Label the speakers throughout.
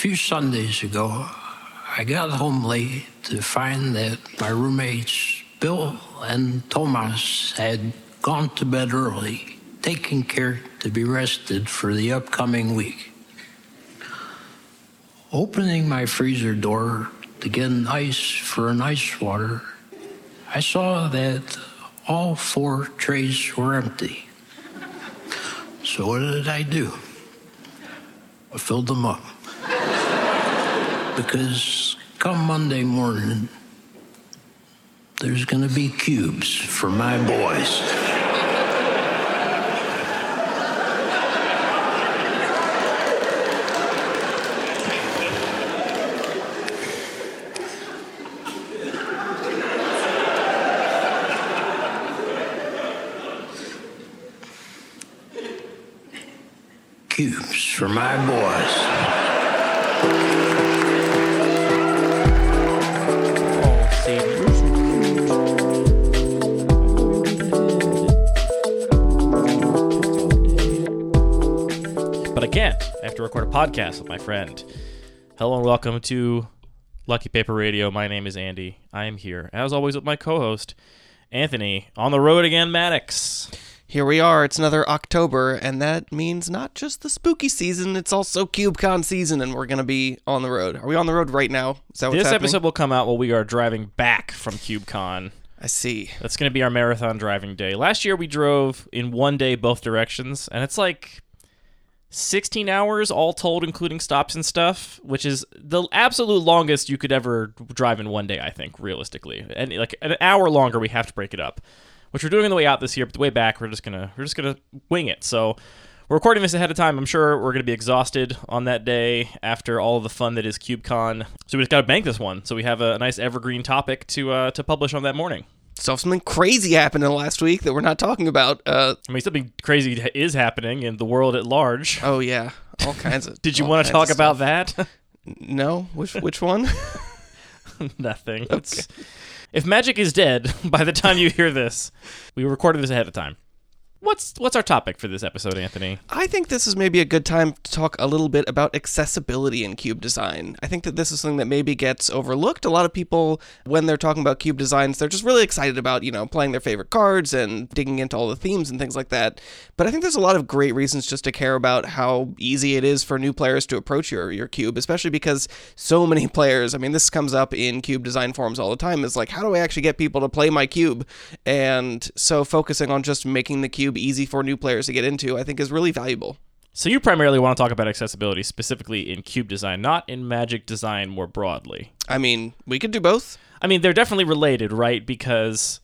Speaker 1: few Sundays ago, I got home late to find that my roommates, Bill and Thomas, had gone to bed early, taking care to be rested for the upcoming week. Opening my freezer door to get an ice for an ice water, I saw that all four trays were empty. So what did I do? I filled them up. Because come Monday morning, there's going to be cubes for my boys. Cubes for my boys.
Speaker 2: Have to record a podcast with my friend. Hello and welcome to Lucky Paper Radio. My name is Andy. I am here, as always, with my co-host Anthony. On the road again, Mattox.
Speaker 3: Here we are. It's another October, and that means not just the spooky season, it's also CubeCon season, and we're going to be on the road. Are we on the road right now? Is that what's
Speaker 2: This
Speaker 3: happening?
Speaker 2: episode will come out while we are driving back from CubeCon.
Speaker 3: I see.
Speaker 2: That's going to be our marathon driving day. Last year we drove in one day both directions, and it's like 16 hours all told, including stops and stuff, which is the absolute longest you could ever drive in one day, I think, realistically. And like an hour longer, we have to break it up, which we're doing on the way out this year, but the way back, we're just gonna we're just gonna wing it. So. We're recording this ahead of time. I'm sure we're to be exhausted on that day after all the fun that is CubeCon. So we just got to bank this one. So we have a, nice evergreen topic to uh, to publish on that morning.
Speaker 3: So something crazy happened in the last week that we're not talking about. Uh,
Speaker 2: I mean, something crazy is happening in the world at large.
Speaker 3: oh yeah, all kinds of.
Speaker 2: Did you want to talk about that?
Speaker 3: No, which which one?
Speaker 2: Nothing. It's, if magic is dead by the time you hear this, we recorded this ahead of time. What's what's our topic for this episode, Anthony?
Speaker 3: I think this is maybe a good time to talk a little bit about accessibility in cube design. I think that this is something that maybe gets overlooked. A lot of people, when they're talking about cube designs, they're just really excited about, you know, playing their favorite cards and digging into all the themes and things like that. But I think there's a lot of great reasons just to care about how easy it is for new players to approach your, your cube, especially because so many players, I mean, this comes up in cube design forums all the time, is like, how do I actually get people to play my cube? And so focusing on just making the cube easy for new players to get into, I think is really valuable.
Speaker 2: So you primarily want to talk about accessibility specifically in cube design, not in magic design more broadly.
Speaker 3: I mean, we could do both.
Speaker 2: I mean, they're definitely related, right? Because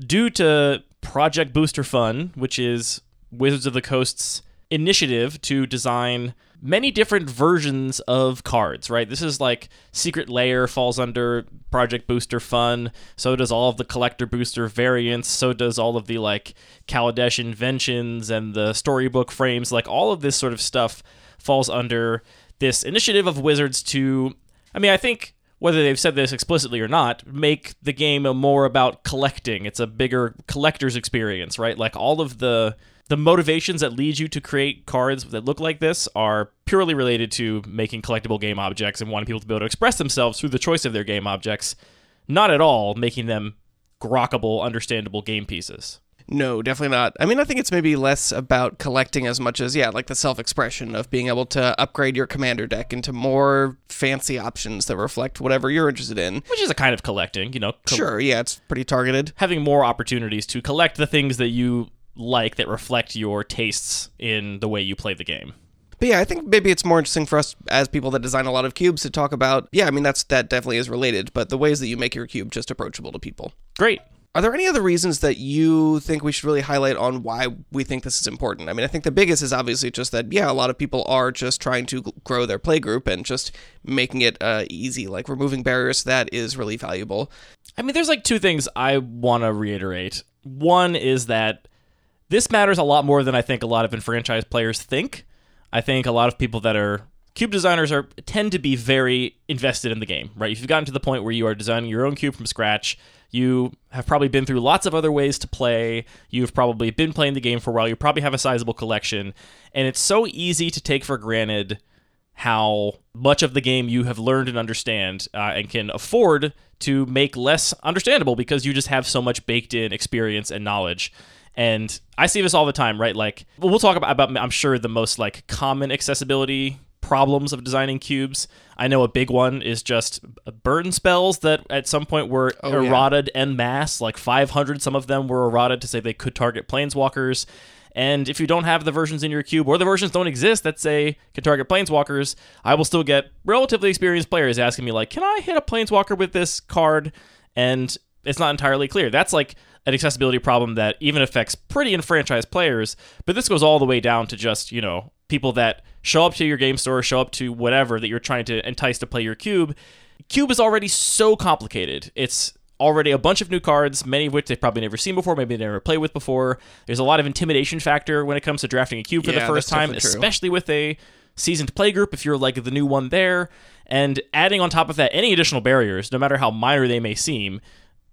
Speaker 2: due to Project Booster Fun, which is Wizards of the Coast's initiative to design many different versions of cards, right? This is like Secret Layer falls under Project Booster Fun. So does all of the Collector Booster variants. So does all of the like Kaladesh inventions and the storybook frames. Like all of this sort of stuff falls under this initiative of Wizards to. I mean, I think whether they've said this explicitly or not, make the game more about collecting. It's a bigger collector's experience, right? Like all of the the motivations that lead you to create cards that look like this are purely related to making collectible game objects and wanting people to be able to express themselves through the choice of their game objects, not at all making them grokkable, understandable game pieces.
Speaker 3: No, definitely not. I mean, I think it's maybe less about collecting as much as, yeah, like the self expression of being able to upgrade your commander deck into more fancy options that reflect whatever you're interested in.
Speaker 2: Which is a kind of collecting, you know. co-
Speaker 3: Sure, yeah, it's pretty targeted.
Speaker 2: Having more opportunities to collect the things that you like that reflect your tastes in the way you play the game.
Speaker 3: But yeah, I think maybe it's more interesting for us as people that design a lot of cubes to talk about, yeah, I mean, that's that definitely is related, but the ways that you make your cube just approachable to people.
Speaker 2: Great.
Speaker 3: Are there any other reasons that you think we should really highlight on why we think this is important? I mean, I think the biggest is obviously just that, yeah, a lot of people are just trying to grow their playgroup and just making it uh, easy. Like removing barriers that is really valuable.
Speaker 2: I mean, there's like two things I want to reiterate. One is that this matters a lot more than I think a lot of enfranchised players think. I think a lot of people that are cube designers are tend to be very invested in the game, right? If you've gotten to the point where you are designing your own cube from scratch, you have probably been through lots of other ways to play. You've probably been playing the game for a while. You probably have a sizable collection, and it's so easy to take for granted how much of the game you have learned and understand uh, and can afford to make less understandable because you just have so much baked in experience and knowledge. And I see this all the time, right? Like, well, talk about, about I'm sure the most like common accessibility problems of designing cubes. I know a big one is just burn spells that at some point were
Speaker 3: Oh, yeah.
Speaker 2: eroded en masse, like 500. Some of them were eroded to say they could target planeswalkers. And if you don't have the versions in your cube or the versions don't exist that say can target planeswalkers, I will still get relatively experienced players asking me like, "Can I hit a planeswalker with this card?" And it's not entirely clear. That's like an accessibility problem that even affects pretty enfranchised players, but this goes all the way down to just, you know, people that show up to your game store, show up to whatever that you're trying to entice to play your cube. Cube is already so complicated. It's already a bunch of new cards, many of which they've probably never seen before, maybe they never played with before. There's a lot of intimidation factor when it comes to drafting a cube for
Speaker 3: Yeah,
Speaker 2: the first time, especially with a seasoned play group if you're like the new one there. And adding on top of that any additional barriers, no matter how minor they may seem,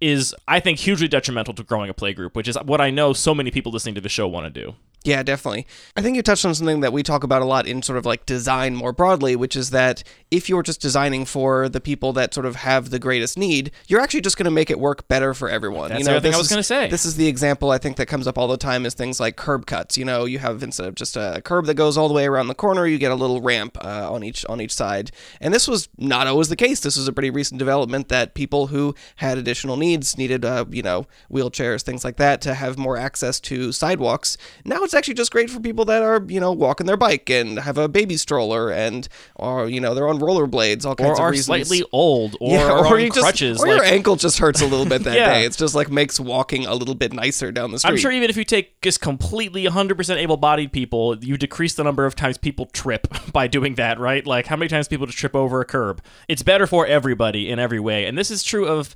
Speaker 2: is I think hugely detrimental to growing a play group, which is what I know so many people listening to the show want to do.
Speaker 3: Yeah, definitely. I think you touched on something that we talk about a lot in sort of like design more broadly, which is that if you're just designing for the people that sort of have the greatest need, you're actually just going to make it work better for everyone.
Speaker 2: That's
Speaker 3: you know,
Speaker 2: the thing I was gonna say.
Speaker 3: This is the example I think that comes up all the time is things like curb cuts. You know, you have instead of just a curb that goes all the way around the corner, you get a little ramp uh, on each on each side. And this was not always the case. This was a pretty recent development that people who had additional needs needed, uh, you know, wheelchairs, things like that, to have more access to sidewalks. Now it's actually just great for people that are, you know, walking their bike and have a baby stroller and, or you know, they're on rollerblades, all kinds
Speaker 2: Or
Speaker 3: of
Speaker 2: are
Speaker 3: reasons.
Speaker 2: slightly old, or,
Speaker 3: yeah,
Speaker 2: are on
Speaker 3: you just,
Speaker 2: crutches.
Speaker 3: or
Speaker 2: like,
Speaker 3: your ankle just hurts a little bit that
Speaker 2: Yeah.
Speaker 3: day. It's just like makes walking a little bit nicer down the street.
Speaker 2: I'm sure even if you take just completely 100% able-bodied people, you decrease the number of times people trip by doing that, right? Like how many times people just trip over a curb. It's better for everybody in every way, and this is true of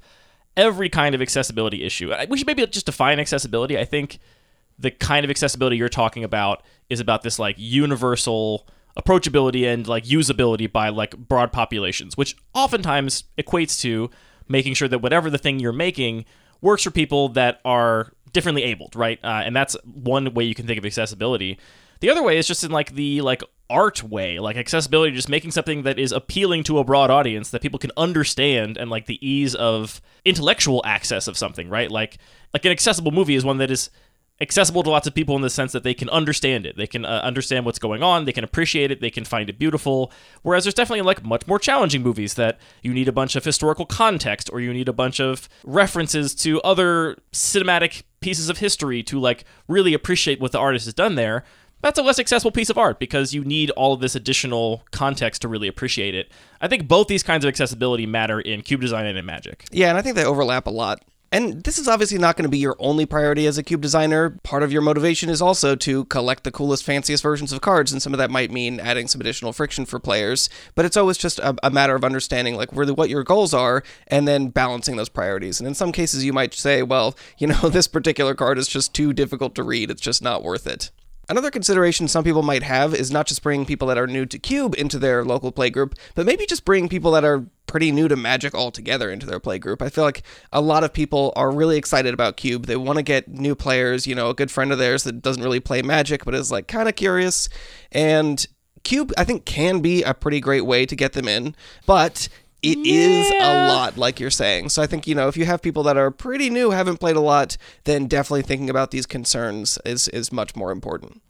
Speaker 2: every kind of accessibility issue. We should maybe just define accessibility. I think the kind of accessibility you're talking about is about this like universal approachability and like usability by like broad populations, which oftentimes equates to making sure that whatever the thing you're making works for people that are differently abled, right? Uh, and that's one way you can think of accessibility. The other way is just in like the like art way, like accessibility, just making something that is appealing to a broad audience that people can understand and like the ease of intellectual access of something, right? Like like an accessible movie is one that is accessible to lots of people in the sense that they can understand it. They can uh, understand what's going on. They can appreciate it. They can find it beautiful. Whereas there's definitely like much more challenging movies that you need a bunch of historical context or you need a bunch of references to other cinematic pieces of history to like really appreciate what the artist has done there. That's a less accessible piece of art because you need all of this additional context to really appreciate it. I think both these kinds of accessibility matter in cube design and in Magic.
Speaker 3: Yeah, and I think they overlap a lot. And this is obviously not going to be your only priority as a cube designer. Part of your motivation is also to collect the coolest, fanciest versions of cards, and some of that might mean adding some additional friction for players. But it's always just a, a matter of understanding, like, really what your goals are, and then balancing those priorities. And in some cases, you might say, well, you know, this particular card is just too difficult to read, it's just not worth it. Another consideration some people might have is not just bringing people that are new to Cube into their local playgroup, but maybe just bringing people that are pretty new to Magic altogether into their playgroup. I feel like a lot of people are really excited about Cube. They want to get new players, you know, a good friend of theirs that doesn't really play Magic but is like kind of curious. And Cube, I think, can be a pretty great way to get them in, but it is
Speaker 2: Yeah.
Speaker 3: a lot, like you're saying. So I think, you know, if you have people that are pretty new, haven't played a lot, then definitely thinking about these concerns is, is much more important.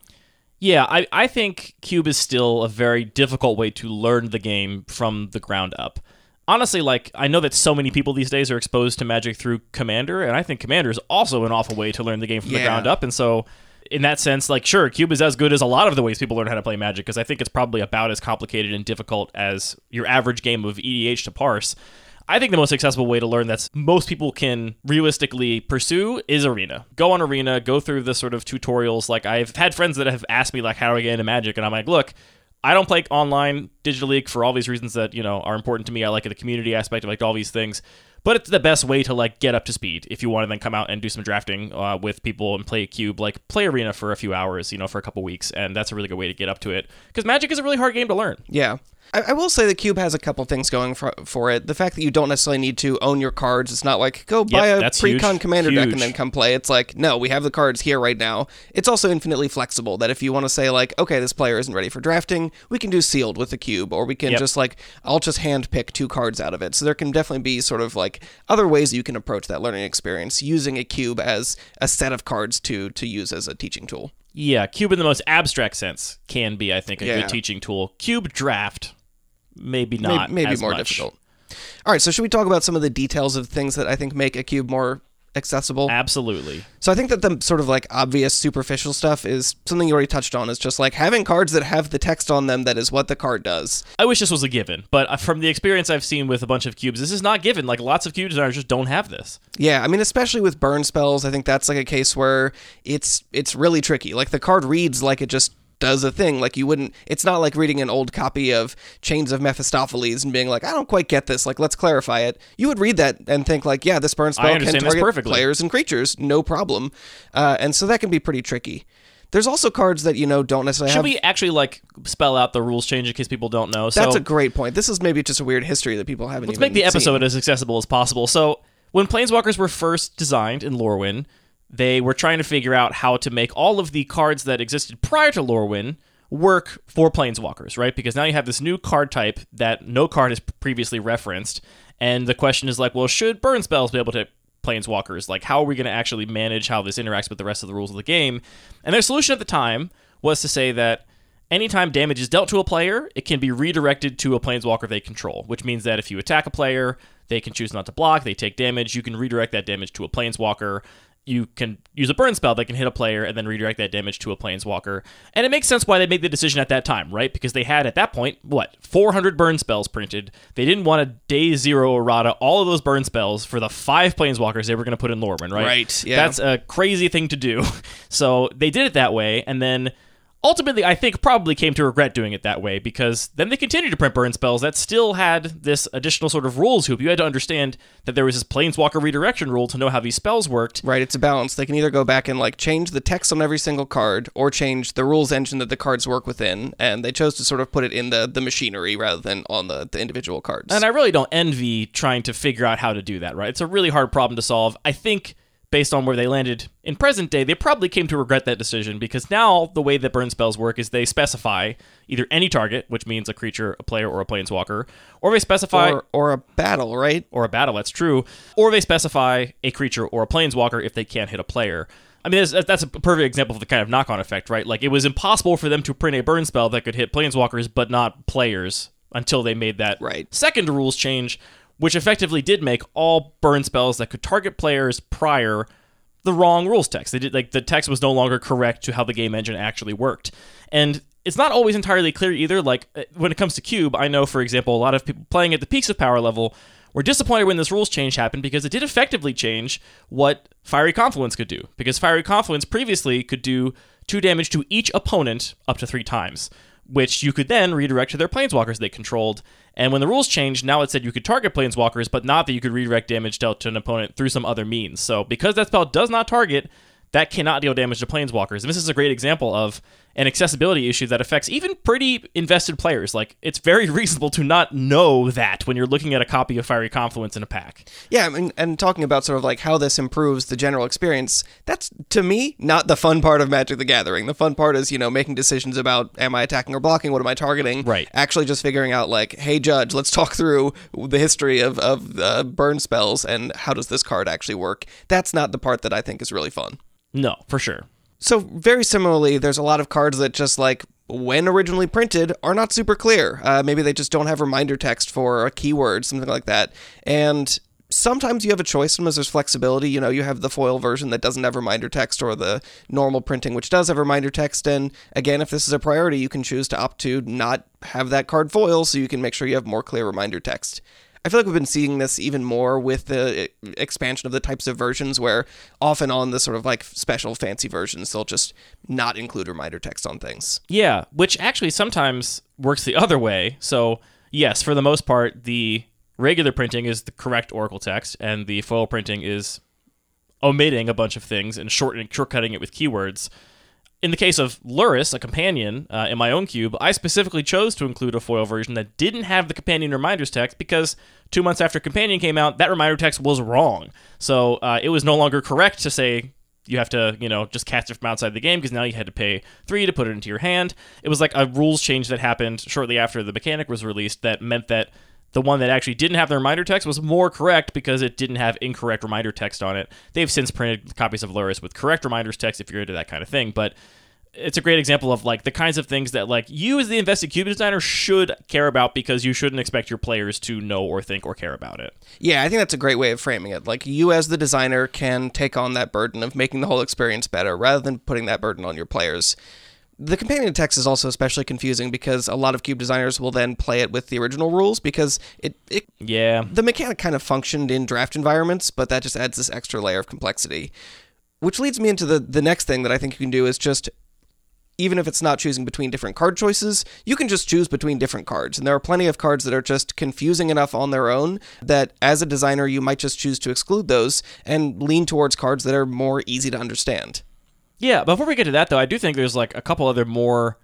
Speaker 2: Yeah, I, I think Cube is still a very difficult way to learn the game from the ground up. Honestly, like, I know that so many people these days are exposed to Magic through Commander, and I think Commander is also an awful way to learn the game from the ground up. And so, in that sense, like, sure, Cube is as good as a lot of the ways people learn how to play Magic, because I think it's probably about as complicated and difficult as your average game of EDH to parse. I think the most accessible way to learn that most people can realistically pursue is Arena. Go on Arena, go through the sort of tutorials. Like I've had friends that have asked me like, how do I get into Magic? And I'm like, look, I don't play online Digital League for all these reasons that you know are important to me. I like the community aspect, I like all these things. But it's the best way to like get up to speed if you want to then come out and do some drafting uh, with people and play a cube. Like play Arena for a few hours, you know, for a couple weeks, and that's a really good way to get up to it. Because Magic is a really hard game to learn.
Speaker 3: Yeah. I, I will say the cube has a couple things going for, for it. The fact that you don't necessarily need to own your cards. It's not like go buy
Speaker 2: Yep,
Speaker 3: a pre-con
Speaker 2: huge.
Speaker 3: commander deck and then come play. It's like no, we have the cards here right now. It's also infinitely flexible. That if you want to say like, okay, this player isn't ready for drafting, we can do sealed with the cube, or we can
Speaker 2: Yep.
Speaker 3: just like I'll just hand pick two cards out of it. So there can definitely be sort of like other ways you can approach that learning experience using a cube as a set of cards to to use as a teaching tool.
Speaker 2: Yeah, cube in the most abstract sense can be, I think, a
Speaker 3: Yeah.
Speaker 2: good teaching tool. Cube draft, maybe not.
Speaker 3: maybe
Speaker 2: as
Speaker 3: more
Speaker 2: much.
Speaker 3: difficult. All right, so should we talk about some of the details of things that I think make a cube more accessible?
Speaker 2: Absolutely.
Speaker 3: So I think that the sort of like obvious superficial stuff is something you already touched on. Is just like having cards that have the text on them. That is what the card does.
Speaker 2: I wish this was a given, but from the experience I've seen with a bunch of cubes, this is not given. Like lots of cube designers just don't have this.
Speaker 3: Yeah, I mean, especially with burn spells, I think that's like a case where it's it's really tricky. Like the card reads like it just does a thing. Like you wouldn't. It's not like reading an old copy of Chains of Mephistopheles and being like, I don't quite get this. Like, let's clarify it. You would read that and think like, yeah, this burn spell can target players and creatures, no problem. Uh, and so that can be pretty tricky. There's also cards that you know don't necessarily
Speaker 2: Should
Speaker 3: have.
Speaker 2: we actually like spell out the rules change in case people don't know?
Speaker 3: that's a great point. This is maybe just a weird history that people haven't.
Speaker 2: let's make the
Speaker 3: seen.
Speaker 2: episode as accessible as possible. So when Planeswalkers were first designed in Lorwyn, they were trying to figure out how to make all of the cards that existed prior to Lorwyn work for Planeswalkers, right? Because now you have this new card type that no card has previously referenced, and the question is like, well, should burn spells be able to planeswalkers? Like how are we going to actually manage how this interacts with the rest of the rules of the game? And their solution at the time was to say that anytime damage is dealt to a player it can be redirected to a planeswalker they control which means that if you attack a player they can choose not to block they take damage you can redirect that damage to a planeswalker you can use a burn spell that can hit a player and then redirect that damage to a planeswalker. And it makes sense why they made the decision at that time, right? Because they had at that point, what, 400 burn spells printed. They didn't want to day zero errata all of those burn spells for the five planeswalkers they were going to put in Lorwyn, right?
Speaker 3: Right, yeah.
Speaker 2: That's a crazy thing to do. So they did it that way, and then ultimately, I think probably came to regret doing it that way because then they continued to print burn spells that still had this additional sort of rules hoop. You had to understand that there was this planeswalker redirection rule to know how these spells worked.
Speaker 3: Right, it's a balance. They can either go back and like change the text on every single card or change the rules engine that the cards work within, and they chose to sort of put it in the the machinery rather than on the, the individual cards.
Speaker 2: And I really don't envy trying to figure out how to do that, right? It's a really hard problem to solve. I think based on where they landed in present day, they probably came to regret that decision because now the way that burn spells work is they specify either any target, which means a creature, a player, or a planeswalker, or they specify
Speaker 3: or or a battle, right?
Speaker 2: or a battle, that's true, or they specify a creature or a planeswalker if they can't hit a player. I mean, that's, that's a perfect example of the kind of knock on effect, right? Like, it was impossible for them to print a burn spell that could hit planeswalkers but not players until they made that
Speaker 3: Right.
Speaker 2: second rules change, which effectively did make all burn spells that could target players prior the wrong rules text. They did like the text was no longer correct to how the game engine actually worked. And it's not always entirely clear either. Like uh, when it comes to Cube, I know for example a lot of people playing at the peaks of power level were disappointed when this rules change happened because it did effectively change what Fiery Confluence could do. Because Fiery Confluence previously could do two damage to each opponent up to three times, which you could then redirect to their planeswalkers they controlled. And when the rules changed, now it said you could target planeswalkers, but not that you could redirect damage dealt to an opponent through some other means. So because that spell does not target, that cannot deal damage to planeswalkers. And this is a great example of an accessibility issue that affects even pretty invested players. Like, it's very reasonable to not know that when you're looking at a copy of Fiery Confluence in a pack.
Speaker 3: Yeah, I mean, and talking about sort of like how this improves the general experience, that's to me not the fun part of Magic the Gathering. The fun part is, you know, making decisions about am I attacking or blocking, what am I targeting?
Speaker 2: Right.
Speaker 3: Actually just figuring out like, hey judge, let's talk through the history of of uh, burn spells and how does this card actually work. That's not the part that I think is really fun.
Speaker 2: No, for sure.
Speaker 3: So very similarly, there's a lot of cards that just like when originally printed are not super clear. Uh, maybe they just don't have reminder text for a keyword, something like that. And sometimes you have a choice. Sometimes there's flexibility. You know, you have the foil version that doesn't have reminder text, or the normal printing which does have reminder text. And again, if this is a priority, you can choose to opt to not have that card foil, so you can make sure you have more clear reminder text. I feel like we've been seeing this even more with the expansion of the types of versions where often on the sort of like special fancy versions, they'll just not include reminder text on things.
Speaker 2: Yeah, which actually sometimes works the other way. So, yes, for the most part, the regular printing is the correct Oracle text, and the foil printing is omitting a bunch of things and shortening, shortcutting it with keywords. In the case of Lurrus, a companion uh, in my own cube, I specifically chose to include a foil version that didn't have the companion reminders text because two months after companion came out, that reminder text was wrong. So uh, it was no longer correct to say you have to, you know, just cast it from outside the game because now you had to pay three to put it into your hand. It was like a rules change that happened shortly after the mechanic was released that meant that the one that actually didn't have the reminder text was more correct because it didn't have incorrect reminder text on it. They've since printed copies of Lurrus with correct reminders text if you're into that kind of thing, but it's a great example of like the kinds of things that like you as the invested cube designer should care about because you shouldn't expect your players to know or think or care about it.
Speaker 3: Yeah, I think that's a great way of framing it. Like you as the designer can take on that burden of making the whole experience better rather than putting that burden on your players. The companion text is also especially confusing because a lot of cube designers will then play it with the original rules because it, it
Speaker 2: Yeah.
Speaker 3: the mechanic kind of functioned in draft environments, but that just adds this extra layer of complexity. Which leads me into the the next thing that I think you can do is just even if it's not choosing between different card choices, you can just choose between different cards. And there are plenty of cards that are just confusing enough on their own that as a designer, you might just choose to exclude those and lean towards cards that are more easy to understand.
Speaker 2: Yeah, before we get to that though, I do think there's like a couple other more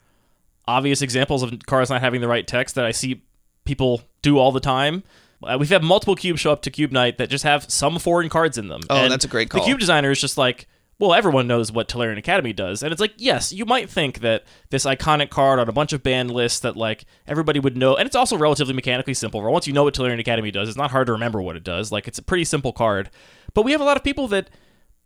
Speaker 2: obvious examples of cards not having the right text that I see people do all the time. Uh, we've had multiple cubes show up to Cube Night that just have some foreign cards in them.
Speaker 3: Oh,
Speaker 2: And
Speaker 3: that's a great call.
Speaker 2: The cube designer is just like, well, everyone knows what Tolarian Academy does, and it's like, yes, you might think that this iconic card on a bunch of banned lists that like everybody would know, and it's also relatively mechanically simple. Once you know what Tolarian Academy does, it's not hard to remember what it does. Like it's a pretty simple card, but we have a lot of people that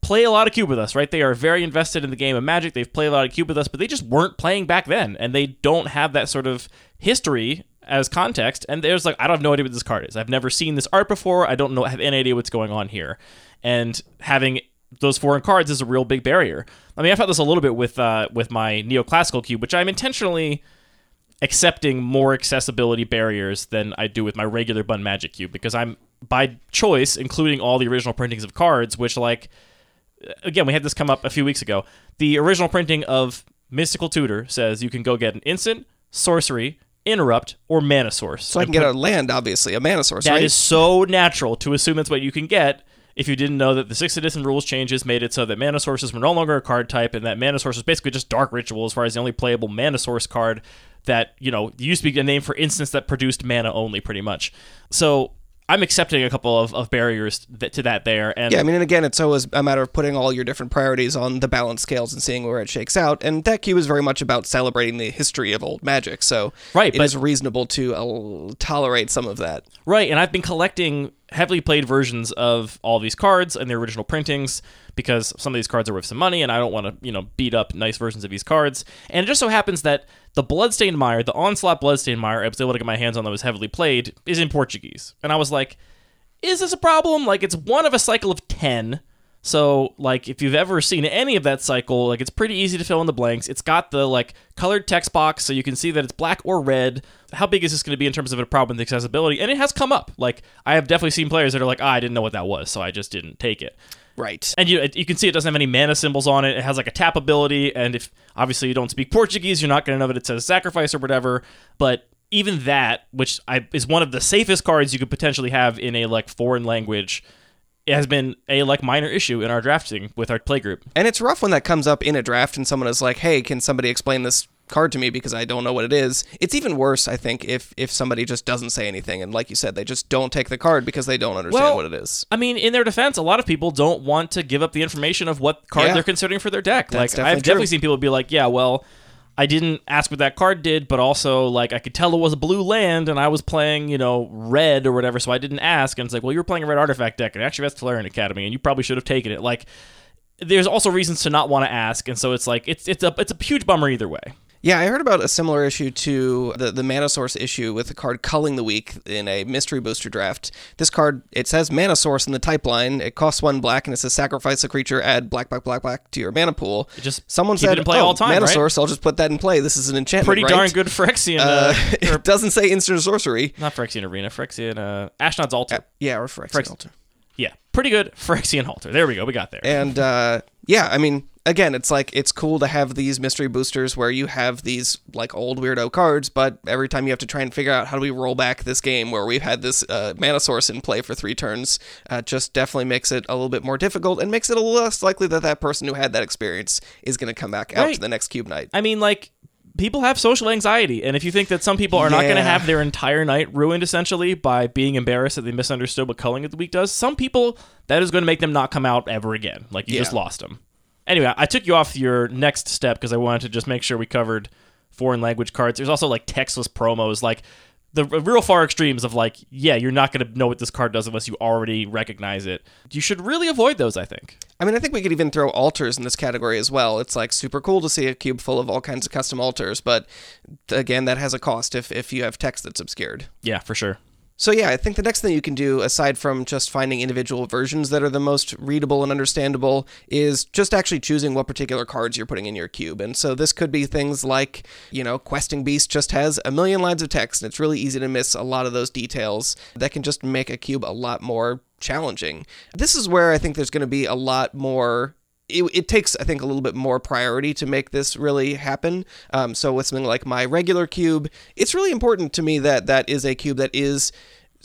Speaker 2: play a lot of cube with us, right? They are very invested in the game of Magic. They've played a lot of cube with us, but they just weren't playing back then, and they don't have that sort of history as context. And there's like, I don't have no idea what this card is. I've never seen this art before. I don't know have any idea what's going on here. And having those foreign cards is a real big barrier. I mean, I felt this a little bit with uh, with my neoclassical cube, which I'm intentionally accepting more accessibility barriers than I do with my regular Bun Magic cube because I'm by choice including all the original printings of cards, which like again, we had this come up a few weeks ago. The original printing of Mystical Tutor says you can go get an instant, sorcery, interrupt, or mana source.
Speaker 3: So I can get a land, obviously, a mana source,
Speaker 2: That
Speaker 3: right?
Speaker 2: is so natural to assume that's what you can get if you didn't know that the 6th edition rules changes made it so that mana sources were no longer a card type and that mana source was basically just dark ritual as far as the only playable mana source card that, you know, used to be a name for instance that produced mana only pretty much. So I'm accepting a couple of, of barriers that, to that there. And
Speaker 3: Yeah, I mean, and again, it's always a matter of putting all your different priorities on the balance scales and seeing where it shakes out. And that cube is very much about celebrating the history of old magic, so
Speaker 2: Right,
Speaker 3: it
Speaker 2: but-
Speaker 3: is reasonable to uh, tolerate some of that.
Speaker 2: Right, and I've been collecting heavily played versions of all these cards and their original printings because some of these cards are worth some money, and I don't want to, you know, beat up nice versions of these cards. And it just so happens that the Bloodstained Mire, the Onslaught Bloodstained Mire, I was able to get my hands on that was heavily played, is in Portuguese, and I was like, is this a problem? Like, it's one of a cycle of ten. So, like, if you've ever seen any of that cycle, like, it's pretty easy to fill in the blanks. It's got the, like, colored text box, so you can see that it's black or red. How big is this going to be in terms of a problem with accessibility? And it has come up. Like, I have definitely seen players that are like, ah, I didn't know what that was, so I just didn't take it.
Speaker 3: Right.
Speaker 2: And you, you can see it doesn't have any mana symbols on it. It has, like, a tap ability, and if, obviously, you don't speak Portuguese, you're not going to know that it says sacrifice or whatever. But even that, which I, is one of the safest cards you could potentially have in a, like, foreign language it has been a like minor issue in our drafting with our playgroup.
Speaker 3: And it's rough when that comes up in a draft and someone is like, "Hey, can somebody explain this card to me because I don't know what it is?" It's even worse, I think, if if somebody just doesn't say anything and like you said, they just don't take the card because they don't understand
Speaker 2: Well,
Speaker 3: what it is.
Speaker 2: I mean, in their defense, a lot of people don't want to give up the information of what card
Speaker 3: Yeah.
Speaker 2: they're considering for their deck.
Speaker 3: That's
Speaker 2: like
Speaker 3: definitely
Speaker 2: I've definitely seen people be like, "Yeah, well, I didn't ask what that card did, but also like I could tell it was a blue land, and I was playing, you know, red or whatever, so I didn't ask." And it's like, "Well, you were playing a red artifact deck, and actually that's Tolarian Academy, and you probably should have taken it." Like, there's also reasons to not want to ask, and so it's like it's it's a it's a huge bummer either way.
Speaker 3: Yeah, I heard about a similar issue to the the mana source issue with the card Culling the Weak in a mystery booster draft. This card it says mana source in the type line. It costs one black and it says sacrifice a creature, add black black black black to your mana pool.
Speaker 2: just
Speaker 3: someone
Speaker 2: it
Speaker 3: said
Speaker 2: in play
Speaker 3: oh,
Speaker 2: all time,
Speaker 3: mana
Speaker 2: right?"
Speaker 3: source. I'll just put that in play. This is an enchantment.
Speaker 2: Pretty
Speaker 3: right?
Speaker 2: darn good Phyrexian,
Speaker 3: Uh,
Speaker 2: uh,
Speaker 3: it doesn't say instant sorcery.
Speaker 2: not Phyrexian Arena, Phyrexian uh, Ashnod's Altar.
Speaker 3: Yeah, or Phyrexian
Speaker 2: Phyrex-
Speaker 3: Altar.
Speaker 2: Yeah, pretty good Phyrexian Halter. There we go. We got there.
Speaker 3: And uh, yeah, I mean, again, it's like it's cool to have these mystery boosters where you have these like old weirdo cards, but every time you have to try and figure out how do we roll back this game where we've had this uh, mana source in play for three turns, uh, just definitely makes it a little bit more difficult and makes it a little less likely that that person who had that experience is going to come back out
Speaker 2: Right.
Speaker 3: to the next cube night.
Speaker 2: I mean, like, people have social anxiety, and if you think that some people are not going to have their entire night ruined essentially by being embarrassed that they misunderstood what culling of the weak does, some people that is going to make them not come out ever again. Like you
Speaker 3: Yeah.
Speaker 2: just lost them. Anyway, I took you off your next step because I wanted to just make sure we covered foreign language cards. There's also like textless promos, like the real far extremes of like, yeah, you're not going to know what this card does unless you already recognize it. You should really avoid those, I think.
Speaker 3: I mean, I think we could even throw altars in this category as well. It's like super cool to see a cube full of all kinds of custom altars, but again, that has a cost if, if you have text that's obscured.
Speaker 2: Yeah, for sure.
Speaker 3: So yeah, I think the next thing you can do, aside from just finding individual versions that are the most readable and understandable, is just actually choosing what particular cards you're putting in your cube. And so this could be things like, you know, Questing Beast just has a million lines of text, and it's really easy to miss a lot of those details that can just make a cube a lot more challenging. This is where I think there's going to be a lot more it, it takes i think a little bit more priority to make this really happen. Um, so with something like my regular cube it's really important to me that that is a cube that is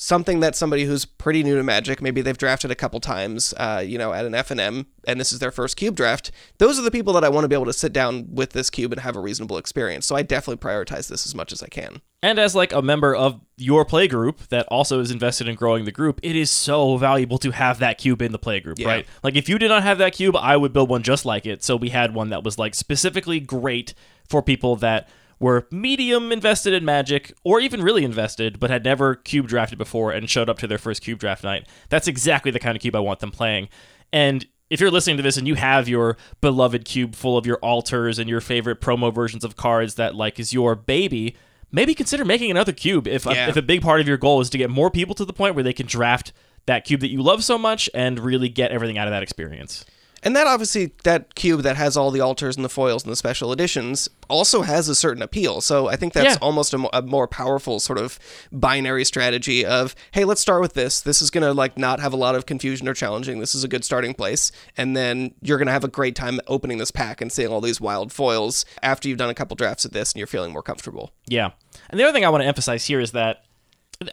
Speaker 3: something that somebody who's pretty new to magic maybe they've drafted a couple times uh, you know at an f&m and this is their first cube draft those are the people that i want to be able to sit down with this cube and have a reasonable experience so i definitely prioritize this as much as i can
Speaker 2: And as like a member of your play group that also is invested in growing the group, it is so valuable to have that cube in the play group,
Speaker 3: Yeah.
Speaker 2: right? Like if you did not have that cube, I would build one just like it. So we had one that was like specifically great for people that were medium invested in Magic or even really invested but had never cube drafted before and showed up to their first cube draft night. That's exactly the kind of cube I want them playing. And if you're listening to this and you have your beloved cube full of your alters and your favorite promo versions of cards that like is your baby, maybe consider making another cube if
Speaker 3: Yeah.
Speaker 2: if a big part of your goal is to get more people to the point where they can draft that cube that you love so much and really get everything out of that experience.
Speaker 3: And that obviously, that cube that has all the altars and the foils and the special editions also has a certain appeal. So I think that's
Speaker 2: Yeah.
Speaker 3: almost a, mo- a more powerful sort of binary strategy of, hey, let's start with this. This is going to like not have a lot of confusion or challenging. This is a good starting place. And then you're going to have a great time opening this pack and seeing all these wild foils after you've done a couple drafts of this and you're feeling more comfortable.
Speaker 2: Yeah. And the other thing I want to emphasize here is that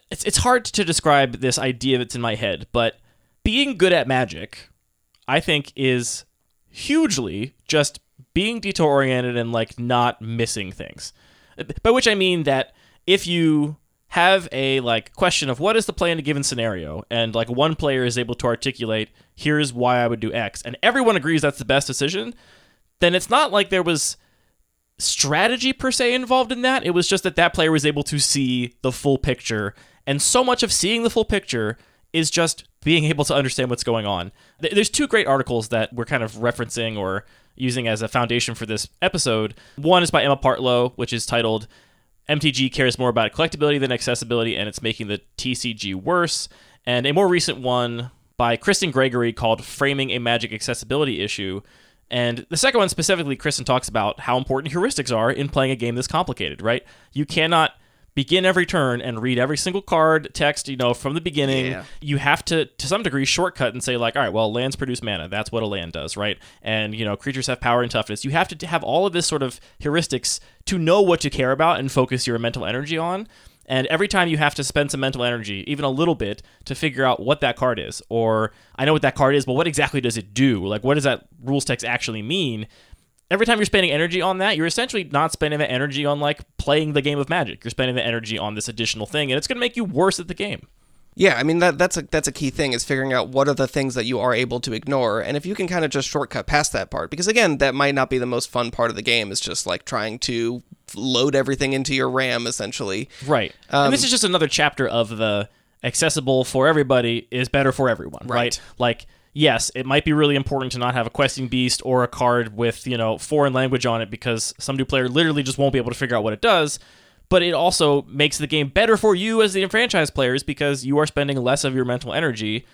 Speaker 2: it's it's hard to describe this idea that's in my head, but being good at magic, I think, is hugely just being detail oriented and like not missing things. By which I mean that if you have a like question of what is the play in a given scenario and like one player is able to articulate here's why I would do X and everyone agrees that's the best decision, then it's not like there was strategy per se involved in that. It was just that that player was able to see the full picture. And so much of seeing the full picture is just being able to understand what's going on. There's two great articles that we're kind of referencing or using as a foundation for this episode. One is by Emma Partlow, which is titled MTG cares more about collectability than accessibility, and it's making the TCG worse. And a more recent one by Kristen Gregory called Framing a Magic Accessibility Issue. And the second one specifically, Kristen talks about how important heuristics are in playing a game this complicated, right? You cannot begin every turn and read every single card text, you know, from the beginning.
Speaker 3: Yeah.
Speaker 2: You have to, to some degree, shortcut and say, like, all right, well, lands produce mana. That's what a land does, right? And, you know, creatures have power and toughness. You have to have all of this sort of heuristics to know what you care about and focus your mental energy on. And every time you have to spend some mental energy, even a little bit, to figure out what that card is, or I know what that card is, but what exactly does it do? Like, what does that rules text actually mean? Every time you're spending energy on that, you're essentially not spending that energy on like playing the game of Magic. You're spending the energy on this additional thing, and it's going to make you worse at the game.
Speaker 3: Yeah, I mean that that's a that's a key thing is figuring out what are the things that you are able to ignore, and if you can kind of just shortcut past that part, because again, that might not be the most fun part of the game. Is just like trying to load everything into your RAM essentially.
Speaker 2: Right. and this um, is just another chapter of the accessible for everybody is better for everyone, right?
Speaker 3: Right.
Speaker 2: Like, yes, it might be really important to not have a questing beast or a card with, you know, foreign language on it because some new player literally just won't be able to figure out what it does. But it also makes the game better for you as the franchise players because you are spending less of your mental energy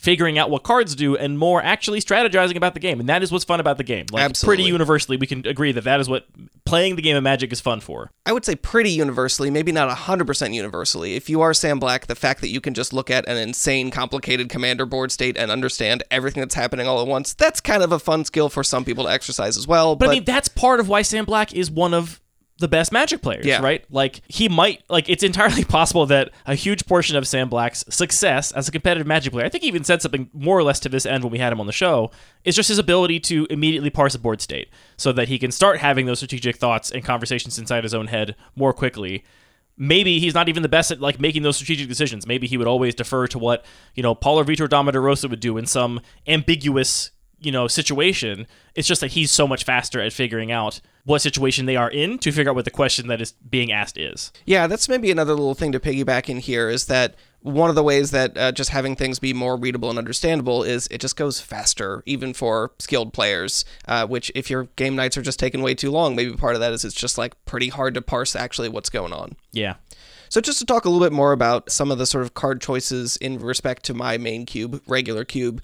Speaker 2: figuring out what cards do and more actually strategizing about the game. And that is what's fun about the game. Like
Speaker 3: Absolutely.
Speaker 2: pretty universally, we can agree that that is what playing the game of Magic is fun for.
Speaker 3: I would say pretty universally, maybe not 100% universally. If you are Sam Black, the fact that you can just look at an insane, complicated commander board state and understand everything that's happening all at once, that's kind of a fun skill for some people to exercise as well.
Speaker 2: But, I mean, that's part of why Sam Black is one of the best Magic players,
Speaker 3: Yeah.
Speaker 2: right? Like he might like it's entirely possible that a huge portion of Sam Black's success as a competitive Magic player, I think he even said something more or less to this end when we had him on the show, is just his ability to immediately parse a board state so that he can start having those strategic thoughts and conversations inside his own head more quickly. Maybe he's not even the best at like making those strategic decisions. Maybe he would always defer to what, you know, Paulo Vitor Damo da Rosa would do in some ambiguous you know situation it's just that he's so much faster at figuring out what situation they are in to figure out what the question that is being asked is
Speaker 3: Yeah, that's maybe another little thing to piggyback in here is that one of the ways that uh, just having things be more readable and understandable is it just goes faster, even for skilled players. Uh, which, if your game nights are just taking way too long, maybe part of that is it's just like pretty hard to parse actually what's going on.
Speaker 2: yeah
Speaker 3: So, just to talk a little bit more about some of the sort of card choices in respect to my main cube, regular cube,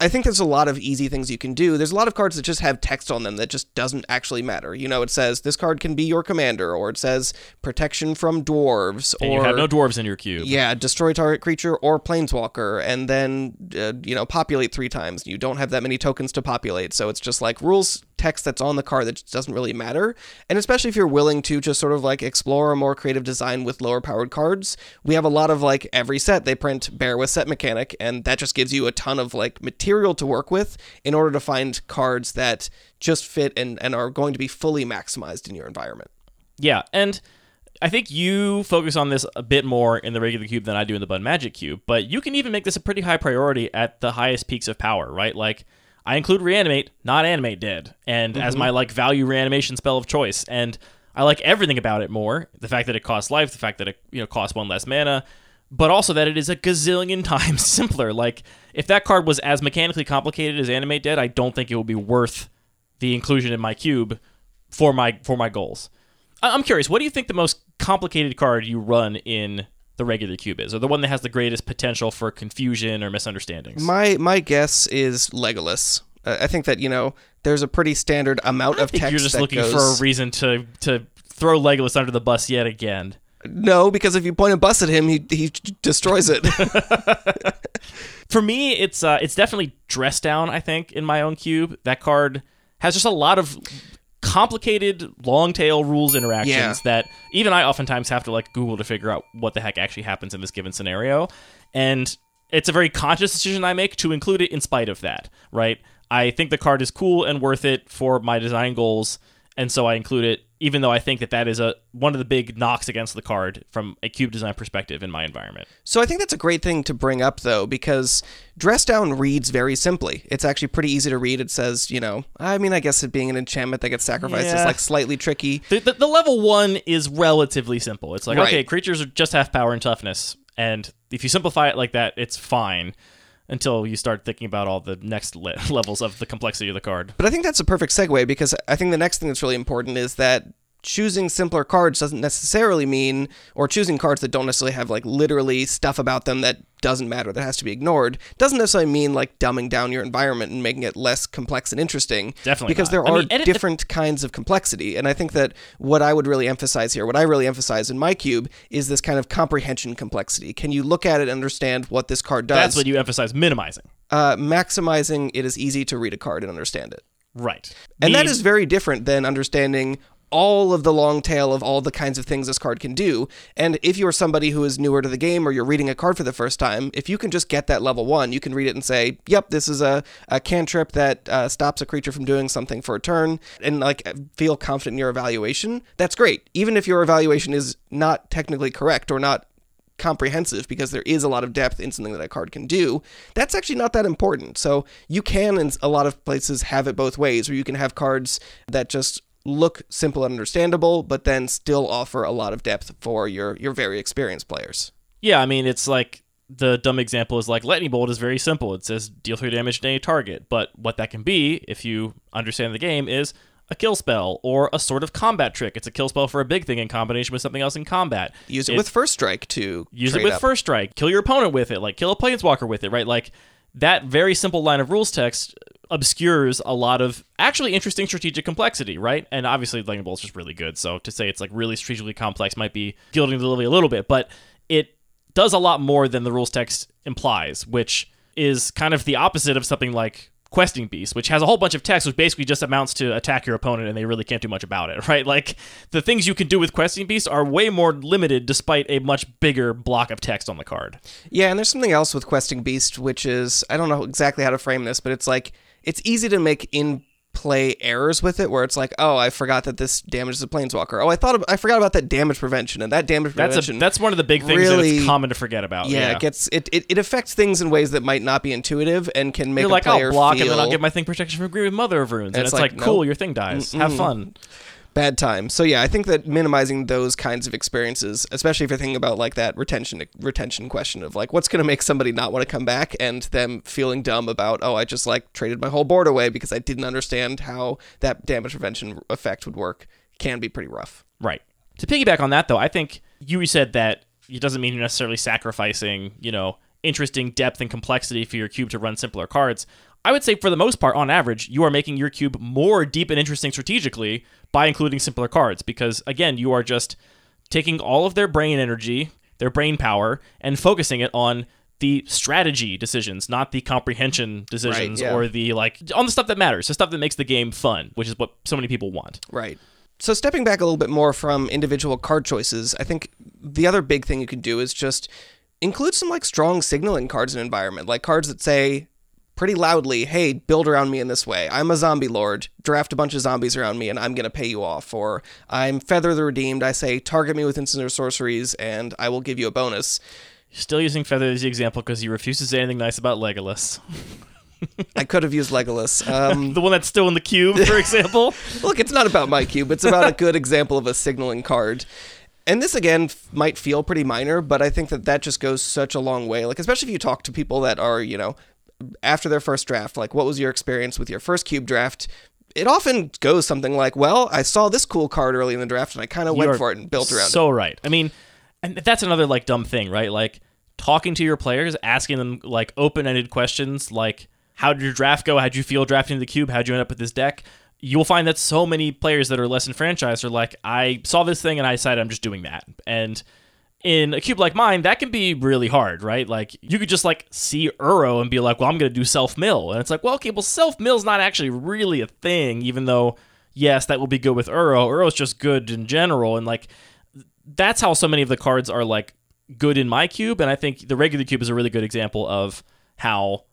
Speaker 3: I think there's a lot of easy things you can do. There's a lot of cards that just have text on them that just doesn't actually matter. You know, it says this card can be your commander, or it says protection from dwarves,
Speaker 2: and
Speaker 3: or
Speaker 2: you have no dwarves in your cube
Speaker 3: yeah, destroy target creature or planeswalker, and then uh, you know populate three times. You don't have that many tokens to populate, so it's just like rules text that's on the card that just doesn't really matter. And especially if you're willing to just sort of like explore a more creative design with lower powered cards, we have a lot of like every set they print bear with set mechanic, and that just gives you a ton of like material to work with in order to find cards that just fit and, and are going to be fully maximized in your environment.
Speaker 2: Yeah, and I think you focus on this a bit more in the regular cube than I do in the Bun Magic cube, but you can even make this a pretty high priority at the highest peaks of power, right? Like I include reanimate, not animate dead, and as mm-hmm. my like value reanimation spell of choice, and I like everything about it more. The fact that it costs life, the fact that it you know costs one less mana, but also that it is a gazillion times simpler. Like if that card was as mechanically complicated as animate dead, I don't think it would be worth the inclusion in my cube for my for my goals. I'm curious, what do you think the most complicated card you run in the regular cube is, or the one that has the greatest potential for confusion or misunderstandings?
Speaker 3: My my guess is Legolas. Uh, I think that you know there's a pretty standard amount
Speaker 2: I
Speaker 3: of text.
Speaker 2: you're just looking
Speaker 3: goes...
Speaker 2: for a reason to to throw Legolas under the bus yet again.
Speaker 3: No, because if you point a bus at him, he he destroys it.
Speaker 2: For me, it's uh, it's definitely dress down. I think in my own cube, that card has just a lot of complicated long tail rules interactions
Speaker 3: Yeah.
Speaker 2: that even I oftentimes have to like Google to figure out what the heck actually happens in this given scenario. And it's a very conscious decision I make to include it in spite of that, right? I think the card is cool and worth it for my design goals, and so I include it, even though I think that that is a one of the big knocks against the card from a cube design perspective in my environment.
Speaker 3: so I think that's a great thing to bring up though, because dress down reads very simply. It's actually pretty easy to read. It says, you know, I mean, I guess it being an enchantment that gets sacrificed is like slightly tricky.
Speaker 2: The, the, the level one is relatively simple. It's like,
Speaker 3: Right.
Speaker 2: okay, creatures are just have power and toughness. And if you simplify it like that, it's fine until you start thinking about all the next le- levels of the complexity of the card.
Speaker 3: But I think that's a perfect segue because I think the next thing that's really important is that choosing simpler cards doesn't necessarily mean, or choosing cards that don't necessarily have like literally stuff about them that doesn't matter, that has to be ignored, doesn't necessarily mean like dumbing down your environment and making it less complex and interesting.
Speaker 2: Definitely
Speaker 3: Because
Speaker 2: not.
Speaker 3: there
Speaker 2: I
Speaker 3: are
Speaker 2: mean, and it-
Speaker 3: different kinds of complexity. And I think that what I would really emphasize here, what I really emphasize in my cube, is this kind of comprehension complexity. Can you look at it and understand what this card does?
Speaker 2: That's what you emphasize minimizing.
Speaker 3: uh, maximizing it is easy to read a card and understand it.
Speaker 2: Right.
Speaker 3: And that is very different than understanding all of the long tail of all the kinds of things this card can do. And if you're somebody who is newer to the game or you're reading a card for the first time, if you can just get that level one, you can read it and say, yep, this is a, a cantrip that uh, stops a creature from doing something for a turn, and like feel confident in your evaluation, that's great. Even if your evaluation is not technically correct or not comprehensive because there is a lot of depth in something that a card can do, that's actually not that important. So you can, in a lot of places, have it both ways, where you can have cards that just look simple and understandable, but then still offer a lot of depth for your your very experienced players.
Speaker 2: Yeah, I mean, it's like the dumb example is like lightning bolt is very simple. It says deal three damage to any target, but what that can be, if you understand the game, is a kill spell or a sort of combat trick. It's a kill spell for a big thing in combination with something else in combat.
Speaker 3: Use it, with first strike to
Speaker 2: use it with
Speaker 3: up.
Speaker 2: first strike. Kill your opponent with it. Like kill a planeswalker with it. Right? Like that very simple line of rules text obscures a lot of actually interesting strategic complexity, right? And obviously, Lightning is just really good. So to say it's like really strategically complex might be gilding the lily a little bit, but it does a lot more than the rules text implies, which is kind of the opposite of something like questing beast which has a whole bunch of text which basically just amounts to attack your opponent and they really can't do much about it right like the things you can do with questing beast are way more limited despite a much bigger block of text on the card
Speaker 3: Yeah, and there's something else with Questing Beast, which is I don't know exactly how to frame this, but it's like it's easy to make in play errors with it where it's like, oh, I forgot that this damages a planeswalker. Oh, I thought of, I forgot about that damage prevention and that damage
Speaker 2: that's a
Speaker 3: prevention.
Speaker 2: that's one of the big things that it's common to forget about
Speaker 3: yeah,
Speaker 2: yeah,
Speaker 3: it gets it, it it affects things in ways that might not be intuitive and can make
Speaker 2: you're
Speaker 3: a
Speaker 2: like i'll block
Speaker 3: feel
Speaker 2: and then i'll get my thing protection from agree with mother of runes and,
Speaker 3: it's
Speaker 2: it's, like,
Speaker 3: like,
Speaker 2: cool
Speaker 3: nope.
Speaker 2: your thing dies have fun
Speaker 3: bad time. So yeah, I think that minimizing those kinds of experiences, especially if you're thinking about like that retention retention question of like what's going to make somebody not want to come back and them feeling dumb about oh I just like traded my whole board away because I didn't understand how that damage prevention effect would work can be pretty rough.
Speaker 2: Right. To piggyback on that, though, I think you said that it doesn't mean you're necessarily sacrificing, you know, interesting depth and complexity for your cube to run simpler cards. I would say, for the most part, on average, you are making your cube more deep and interesting strategically by including simpler cards because, again, you are just taking all of their brain energy, their brain power, and focusing it on the strategy decisions, not the comprehension decisions
Speaker 3: yeah.
Speaker 2: or the like on the stuff that matters, the stuff that makes the game fun, which is what so many people want.
Speaker 3: Right. So stepping back a little bit more from individual card choices, I think the other big thing you could do is just include some like strong signaling cards in environment, like cards that say pretty loudly, "Hey, build around me in this way. I'm a zombie lord. Draft a bunch of zombies around me and I'm going to pay you off." Or I'm Feather the Redeemed. I say, "Target me with instant or sorceries and I will give you a bonus."
Speaker 2: Still using Feather as the example because he refuses to say anything nice about Legolas.
Speaker 3: I could have used Legolas. Um,
Speaker 2: The one that's still in the cube, for example.
Speaker 3: Look, it's not about my cube. It's about a good example of a signaling card. And this again f- might feel pretty minor, but I think that that just goes such a long way. Like especially if you talk to people that are, you know, after their first draft, like what was your experience with your first cube draft? It often goes something like, "Well, I saw this cool card early in the draft and I kind of went for it and built around it."
Speaker 2: So right. I mean, and that's another like dumb thing, right? Like talking to your players, asking them like open-ended questions, like how did your draft go? How'd you feel drafting the cube? How'd you end up with this deck? You'll find that so many players that are less enfranchised are like, I saw this thing and I decided I'm just doing that. And in a cube like mine, that can be really hard, right? Like you could just like see Uro and be like, well, I'm gonna do self mill, and it's like, well, okay, well, self mill's not actually really a thing, even though yes, that will be good with Uro. Uro's just good in general, and like that's how so many of the cards are like good in my cube, and I think the regular cube is a really good example of how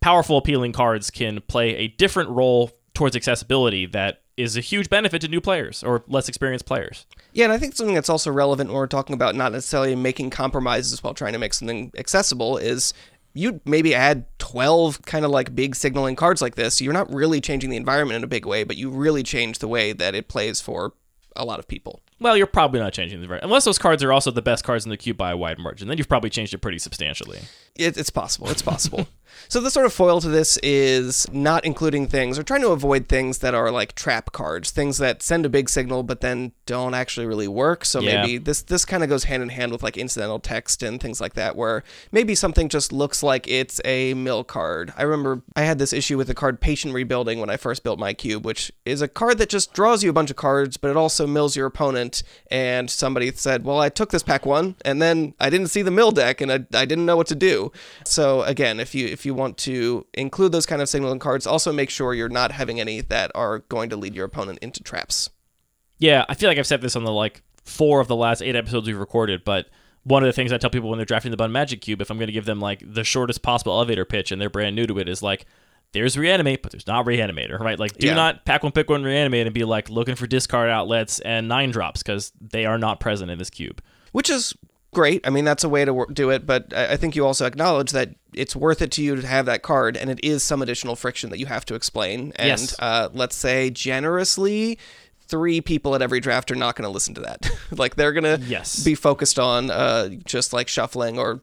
Speaker 2: powerful, appealing cards can play a different role towards accessibility that is a huge benefit to new players or less experienced players.
Speaker 3: Yeah, and I think something that's also relevant when we're talking about not necessarily making compromises while trying to make something accessible is you maybe add 12 kind of like big signaling cards like this. You're not really changing the environment in a big way, but you really change the way that it plays for a lot of people.
Speaker 2: Well, you're probably not changing the unless those cards are also the best cards in the cube by a wide margin. Then you've probably changed it pretty substantially.
Speaker 3: It, it's possible. It's possible. so the sort of foil to this is not including things or trying to avoid things that are like trap cards, things that send a big signal but then don't actually really work. So
Speaker 2: Yeah.
Speaker 3: maybe this this kind of goes hand in hand with like incidental text and things like that, where maybe something just looks like it's a mill card. I remember I had this issue with the card Patient Rebuilding when I first built my cube, which is a card that just draws you a bunch of cards, but it also mills your opponent. And somebody said, "Well, I took this pack one, and then I didn't see the mill deck, and I, I didn't know what to do." So again, if you if you want to include those kind of signaling cards, also make sure you're not having any that are going to lead your opponent into traps.
Speaker 2: Yeah, I feel like I've said this on the like four of the last eight episodes we've recorded, but one of the things I tell people when they're drafting the Bun Magic Cube, if I'm going to give them like the shortest possible elevator pitch and they're brand new to it, is like, there's reanimate, but there's not reanimator, right? Like, do
Speaker 3: Yeah.
Speaker 2: not pack one, pick one, reanimate, and be like looking for discard outlets and nine drops because they are not present in this cube.
Speaker 3: which is great. I mean, that's a way to do it, but I think you also acknowledge that it's worth it to you to have that card, and it is some additional friction that you have to explain. And
Speaker 2: Yes.
Speaker 3: uh, let's say generously, three people at every draft are not going to listen to that. like they're going to
Speaker 2: Yes.
Speaker 3: be focused on uh, just like shuffling or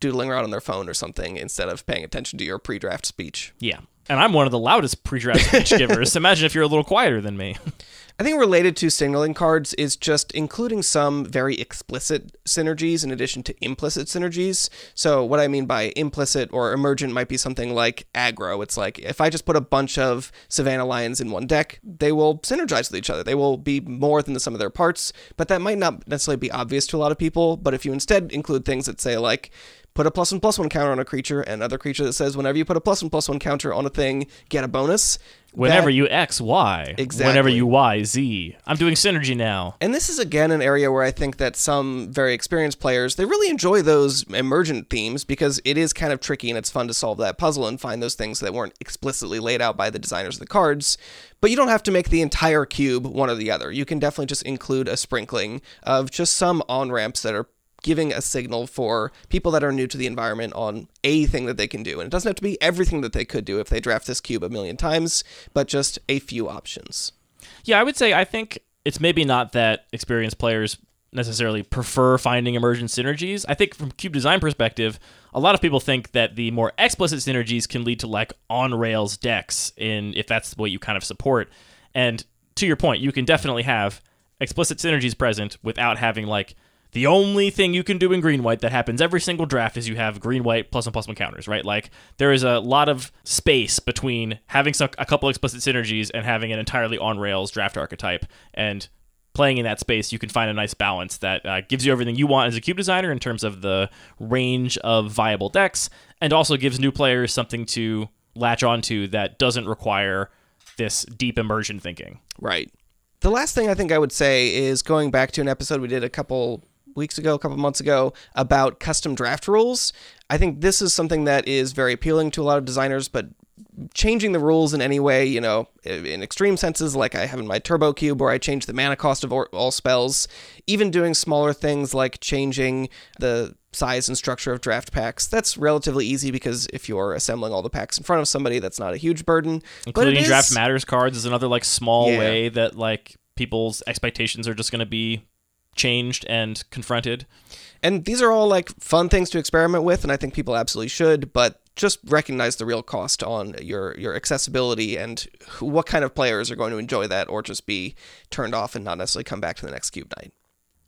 Speaker 3: doodling around on their phone or something instead of paying attention to your pre-draft speech.
Speaker 2: Yeah. And I'm one of the loudest pre draft speech givers. Imagine if you're a little quieter than me.
Speaker 3: I think related to signaling cards is just including some very explicit synergies in addition to implicit synergies. So, what I mean by implicit or emergent might be something like aggro. It's like if I just put a bunch of Savannah Lions in one deck, they will synergize with each other. They will be more than the sum of their parts, but that might not necessarily be obvious to a lot of people. But if you instead include things that say, like, put a plus one plus one counter on a creature, and another creature that says whenever you put a plus one plus one counter on a thing, get a bonus.
Speaker 2: Whenever
Speaker 3: that-
Speaker 2: you X, Y.
Speaker 3: Exactly.
Speaker 2: Whenever you Y, Z. I'm doing synergy now.
Speaker 3: And this is again an area where I think that some very experienced players they really enjoy those emergent themes because it is kind of tricky and it's fun to solve that puzzle and find those things that weren't explicitly laid out by the designers of the cards. But you don't have to make the entire cube one or the other. You can definitely just include a sprinkling of just some on ramps that are giving a signal for people that are new to the environment on a thing that they can do. And it doesn't have to be everything that they could do if they draft this cube a million times, but just a few options.
Speaker 2: Yeah, I would say I think it's maybe not that experienced players necessarily prefer finding emergent synergies. I think from cube design perspective, a lot of people think that the more explicit synergies can lead to like on rails decks in if that's what you kind of support. And to your point, you can definitely have explicit synergies present without having like the only thing you can do in green white that happens every single draft is you have green white plus one plus one counters, right? Like there is a lot of space between having a couple explicit synergies and having an entirely on rails draft archetype. And playing in that space, you can find a nice balance that uh, gives you everything you want as a cube designer in terms of the range of viable decks, and also gives new players something to latch onto that doesn't require this deep immersion thinking.
Speaker 3: Right. The last thing I think I would say is going back to an episode we did a couple weeks ago, a couple months ago, about custom draft rules. I think this is something that is very appealing to a lot of designers, but changing the rules in any way, you know, in extreme senses, like I have in my Turbo Cube, where I change the mana cost of all spells, even doing smaller things like changing the size and structure of draft packs. That's relatively easy because if you're assembling all the packs in front of somebody, that's not a huge burden.
Speaker 2: Including
Speaker 3: is-
Speaker 2: draft matters cards is another like small
Speaker 3: Yeah.
Speaker 2: way that like people's expectations are just going to be changed and confronted.
Speaker 3: And these are all like fun things to experiment with, and I think people absolutely should. But just recognize the real cost on your your accessibility and who, what kind of players are going to enjoy that, or just be turned off and not necessarily come back to the next cube night.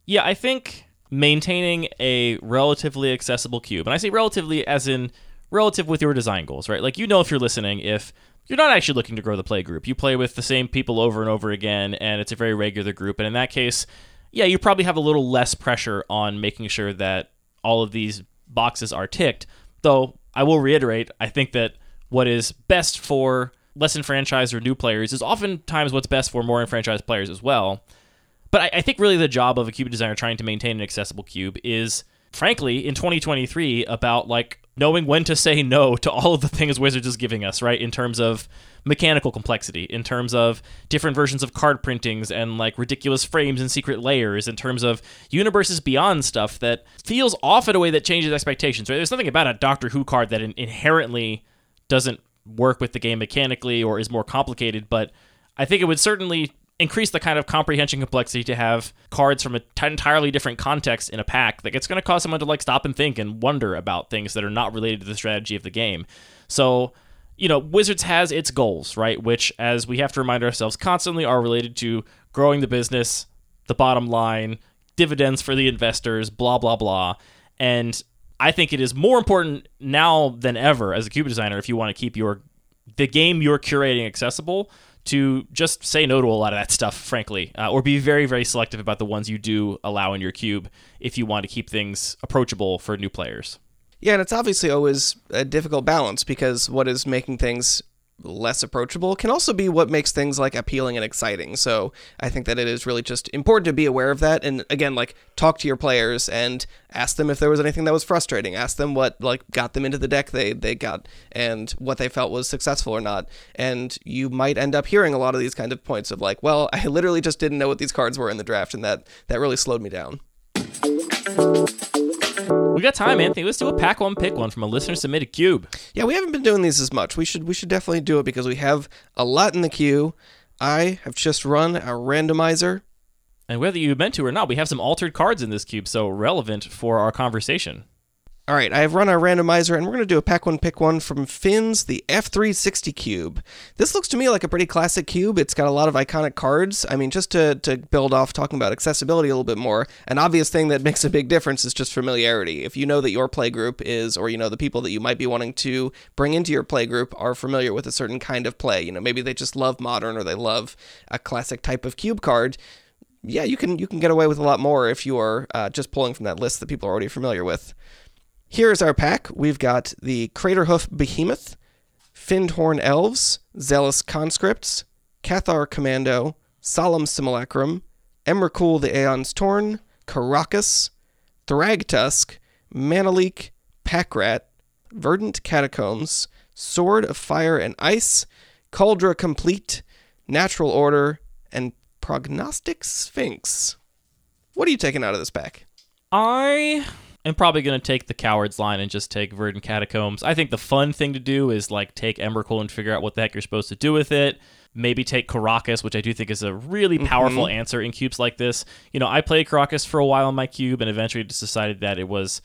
Speaker 2: Yeah, I think maintaining a relatively accessible cube, and I say relatively as in relative with your design goals, right? Like you know if you're listening, if you're not actually looking to grow the play group, you play with the same people over and over again, and it's a very regular group, and in that case, yeah, you probably have a little less pressure on making sure that all of these boxes are ticked. Though I will reiterate, I think that what is best for less enfranchised or new players is oftentimes what's best for more enfranchised players as well. But I, I think really the job of a cube designer trying to maintain an accessible cube is, frankly, in 2023, about like knowing when to say no to all of the things Wizards is giving us, right? In terms of mechanical complexity, in terms of different versions of card printings and like ridiculous frames and secret layers, in terms of universes beyond stuff that feels off in a way that changes expectations, right? There's nothing about a Doctor Who card that in- inherently doesn't work with the game mechanically or is more complicated, but I think it would certainly increase the kind of comprehension complexity to have cards from a t- entirely different context in a pack that it's going to cause someone to like stop and think and wonder about things that are not related to the strategy of the game. So, you know, Wizards has its goals, right? Which, as we have to remind ourselves constantly, are related to growing the business, the bottom line, dividends for the investors, blah, blah, blah. And I think it is more important now than ever as a cube designer if you want to keep your the game you're curating accessible to just say no to a lot of that stuff, frankly, uh, or be very, very selective about the ones you do allow in your cube if you want to keep things approachable for new players.
Speaker 3: Yeah, and it's obviously always a difficult balance because what is making things less approachable can also be what makes things like appealing and exciting. So I think that it is really just important to be aware of that and again like talk to your players and ask them if there was anything that was frustrating. Ask them what like got them into the deck they they got and what they felt was successful or not. And you might end up hearing a lot of these kind of points of like, well, I literally just didn't know what these cards were in the draft and that that really slowed me down.
Speaker 2: We got time, Anthony. Let's do a pack one, pick one from a listener submitted cube.
Speaker 3: Yeah, we haven't been doing these as much. We should we should definitely do it because we have a lot in the queue. I have just run a randomizer.
Speaker 2: And whether you meant to or not, we have some altered cards in this cube, so relevant for our conversation.
Speaker 3: All right, I have run our randomizer, and we're going to do a pack one pick one from Finn's, the F360 cube. This looks to me like a pretty classic cube. It's got a lot of iconic cards. I mean, just to, to build off talking about accessibility a little bit more, an obvious thing that makes a big difference is just familiarity. If you know that your play group is, or you know, the people that you might be wanting to bring into your play group are familiar with a certain kind of play, you know, maybe they just love modern or they love a classic type of cube card yeah, you can you can get away with a lot more if you are uh, just pulling from that list that people are already familiar with. Here is our pack. We've got the Craterhoof Behemoth, Fyndhorn Elves, Zealous Conscripts, Cathar Commando, Solemn Simulacrum, Emrakul the Aeon's Torn, Karakas, Thragtusk, Mana Leak, Packrat, Verdant Catacombs, Sword of Fire and Ice, Kaldra Compleat, Natural Order, and Prognostic Sphinx. What are you taking out of this pack?
Speaker 2: I am probably going to take the cowards line and just take Verdant Catacombs. I think the fun thing to do is like take Emrakul and figure out what the heck you're supposed to do with it. Maybe take Karakas, which I do think is a really powerful mm-hmm. answer in cubes like this. You know, I played Karakas for a while in my cube and eventually just decided that it was